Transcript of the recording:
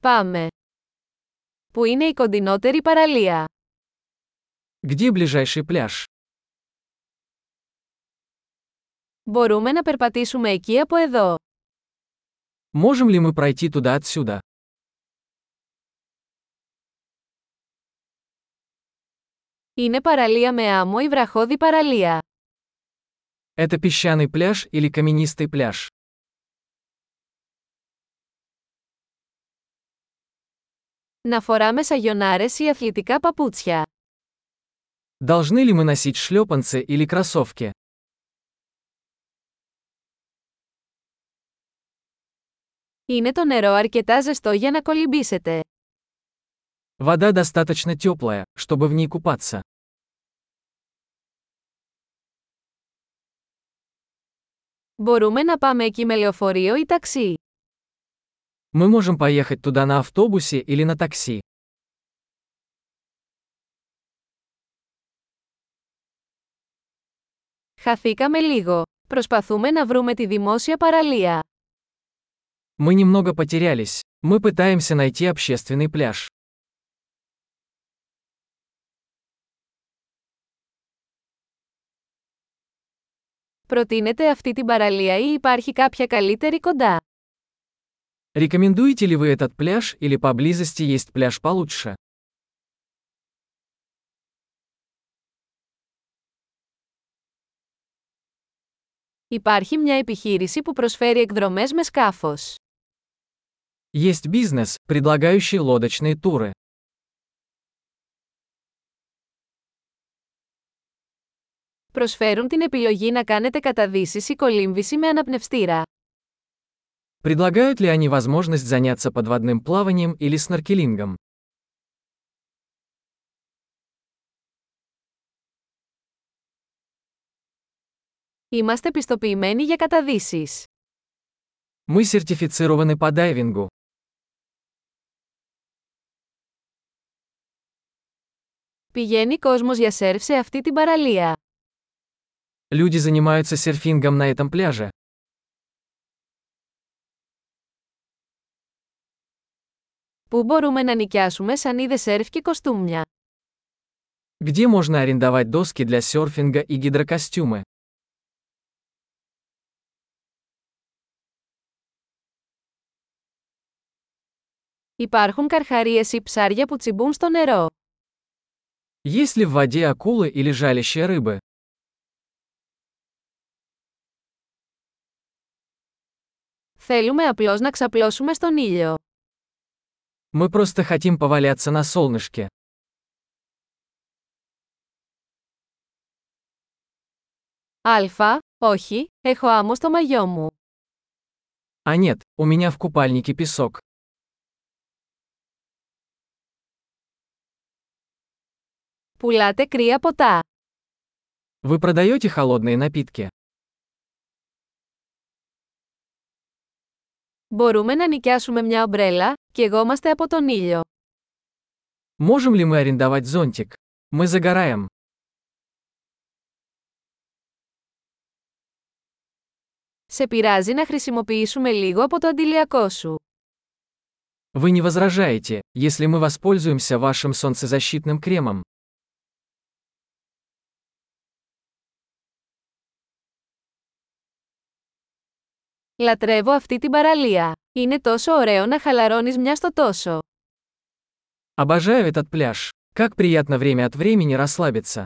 Πάμε. Πού είναι η κοντινότερη παραλία? Где ближайший пляж? Μπορούμε να περπατήσουμε εκεί από εδώ. Можем ли мы пройти туда отсюда? Είναι παραλία με άμμο ή βραχώδη παραλία. Это песчаный пляж или каменистый пляж? Να φοράμε σαγιονάρες ή αθλητικά παπούτσια. Должны ли мы носить шлепанцы или кроссовки? Είναι το νερό αρκετά ζεστό για να κολυμπήσετε. Вода достаточно теплая, чтобы в ней купаться. Μπορούμε να πάμε εκεί με λεωφορείο ή ταξί. Мы можем поехать туда на автобусе или на такси. Χαθήκαμε λίγο. Προσπαθούμε να βρούμε τη δημόσια παραλία. Мы немного потерялись. Мы пытаемся найти общественный пляж. Προτείνετε αυτή την παραλία ή υπάρχει κάποια καλύτερη κοντά. Рекомендуете ли вы этот пляж или поблизости есть пляж получше? Υπάρχει μια επιχείρηση που προσφέρει εκδρομές με σκάφος. Есть бизнес, предлагающий лодочные туры. Προσφέρουν την επιλογή να κάνετε καταδύσεις ή κολύμβηση με αναπνευστήρα. Предлагают ли они возможность заняться подводным плаванием или сноркелингом? Είμαστε πιστοποιημένοι για καταδύσεις. Мы сертифицированы по дайвингу. Πηγαίνει κόσμος για σερφ σε αυτή την παραλία. Люди занимаются серфингом на этом пляже. Πού μπορούμε να νοικιάσουμε σανίδε σερφ και κοστούμια. Где можно арендовать доски для серфинга и гидрокостюмы? Υπάρχουν καρχαρίες ή ψάρια που τσιμπούν στο νερό. Есть ли в воде акулы или жалящие рыбы? Θέλουμε απλώς να ξαπλώσουμε στον ήλιο. Мы просто хотим поваляться на солнышке. Αλφα, όχι, έχω άμμο στο μαγιό μου. А нет, у меня в купальнике песок. Πουλάτε κρύα ποτά. Вы продаете холодные напитки? Μπορούμε να νοικιάσουμε μια ομπρέλα και εγώμαστε από τον ήλιο. Можем ли мы арендовать зонтик? Мы загораем. Σε πειράζει να χρησιμοποιήσουμε λίγο από το αντιλιακό σου. Вы не возражаете, если мы воспользуемся вашим солнцезащитным кремом? Λατρεύω αυτή την παραλία. Είναι τόσο ωραίο να χαλαρώνεις μια στο τόσο. Обожаю этот пляж. Как приятно время от времени расслабиться.